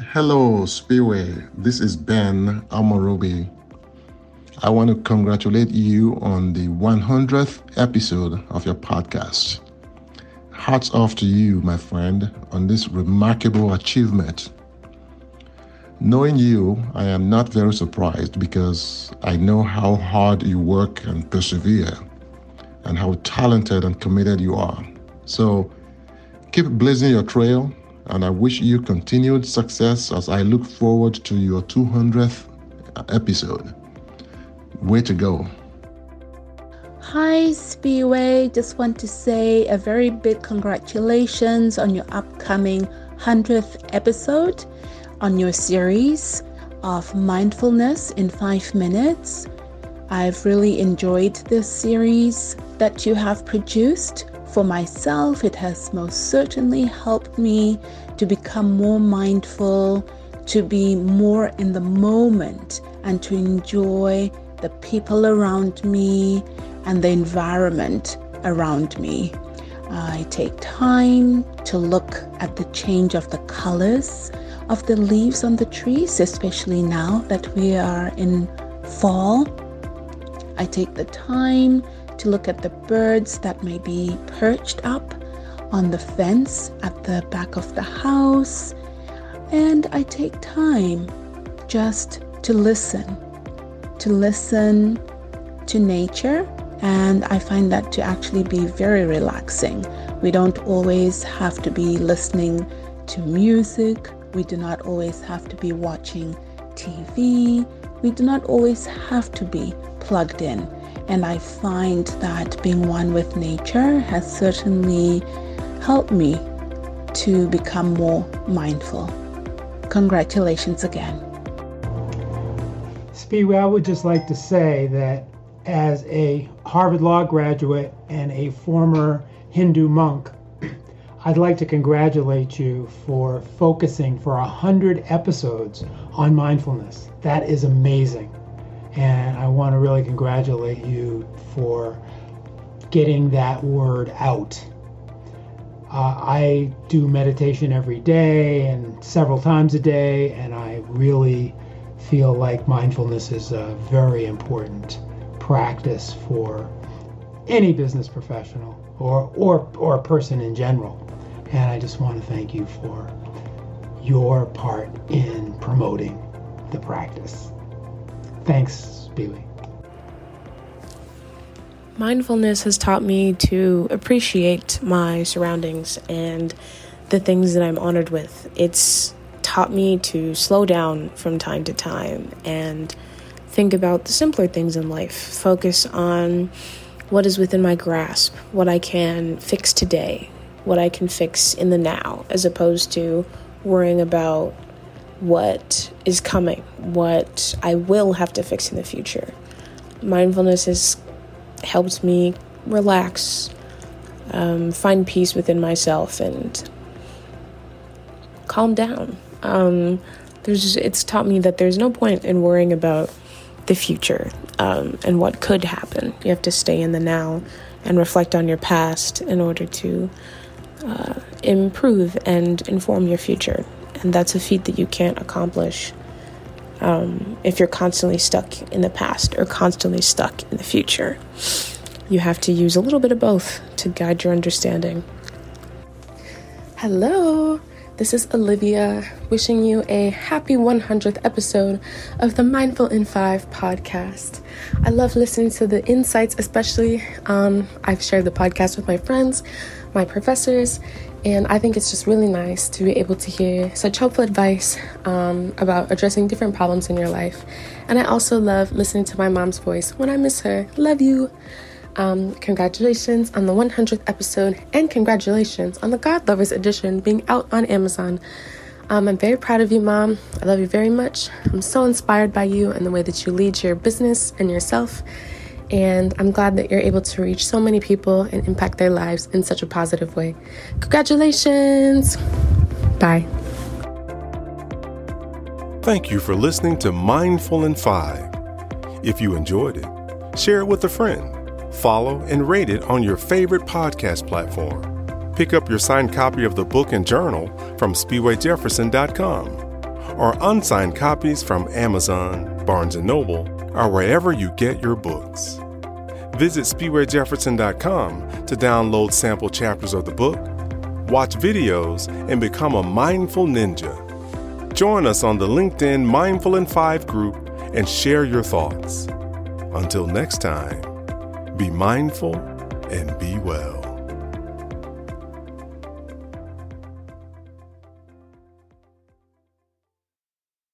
Hello, Spiwe. This is Ben Amorubi. I want to congratulate you on the 100th episode of your podcast. Hats off to you, my friend, on this remarkable achievement. Knowing you, I am not very surprised because I know how hard you work and persevere and how talented and committed you are. So keep blazing your trail and I wish you continued success as I look forward to your 200th episode. Way to go. Hi, Spiwe. Just want to say a very big congratulations on your upcoming 100th episode on your series of mindfulness in five minutes. I've really enjoyed this series that you have produced. For myself, it has most certainly helped me to become more mindful, to be more in the moment, and to enjoy the people around me and the environment around me. I take time to look at the change of the colors of the leaves on the trees, especially now that we are in fall. I take the time to look at the birds that may be perched up on the fence at the back of the house. And I take time just to listen, to listen to nature. And I find that to actually be very relaxing. We don't always have to be listening to music. We do not always have to be watching TV. We do not always have to be plugged in. And I find that being one with nature has certainly helped me to become more mindful. Congratulations again. Spiwe, I would just like to say that as a Harvard Law graduate and a former Hindu monk, I'd like to congratulate you for focusing for a hundred episodes on mindfulness. That is amazing. And I want to really congratulate you for getting that word out. Uh, I do meditation every day and several times a day, and I really feel like mindfulness is a very important practice for any business professional or, or, or a person in general. And I just want to thank you for your part in promoting the practice. Thanks, Spiwe. Mindfulness has taught me to appreciate my surroundings and the things that I'm honored with. It's taught me to slow down from time to time and think about the simpler things in life, focus on what is within my grasp, what I can fix today, what I can fix in the now, as opposed to worrying about what is coming, what I will have to fix in the future. Mindfulness has helped me relax, um, find peace within myself, and calm down. Um, there's it's taught me that there's no point in worrying about the future um, and what could happen. You have to stay in the now and reflect on your past in order to uh, improve and inform your future. And that's a feat that you can't accomplish um, if you're constantly stuck in the past or constantly stuck in the future. You have to use a little bit of both to guide your understanding. Hello, this is Olivia wishing you a happy 100th episode of the Mindful in 5 podcast. I love listening to the insights, especially um, I've shared the podcast with my friends, my professors, and I think it's just really nice to be able to hear such helpful advice um, about addressing different problems in your life. And I also love listening to my mom's voice when I miss her. Love you. Um, congratulations on the 100th episode, and congratulations on the God Lovers edition being out on Amazon. Um, I'm very proud of you, Mom. I love you very much. I'm so inspired by you and the way that you lead your business and yourself. And I'm glad that you're able to reach so many people and impact their lives in such a positive way. Congratulations! Bye. Thank you for listening to Mindful in 5. If you enjoyed it, share it with a friend, follow, and rate it on your favorite podcast platform. Pick up your signed copy of the book and journal from SpiweJefferson.com. or unsigned copies from Amazon, Barnes & Noble, or wherever you get your books. Visit SpiweJefferson.com to download sample chapters of the book, watch videos, and become a mindful ninja. Join us on the LinkedIn Mindful in 5 group and share your thoughts. Until next time, be mindful and be well.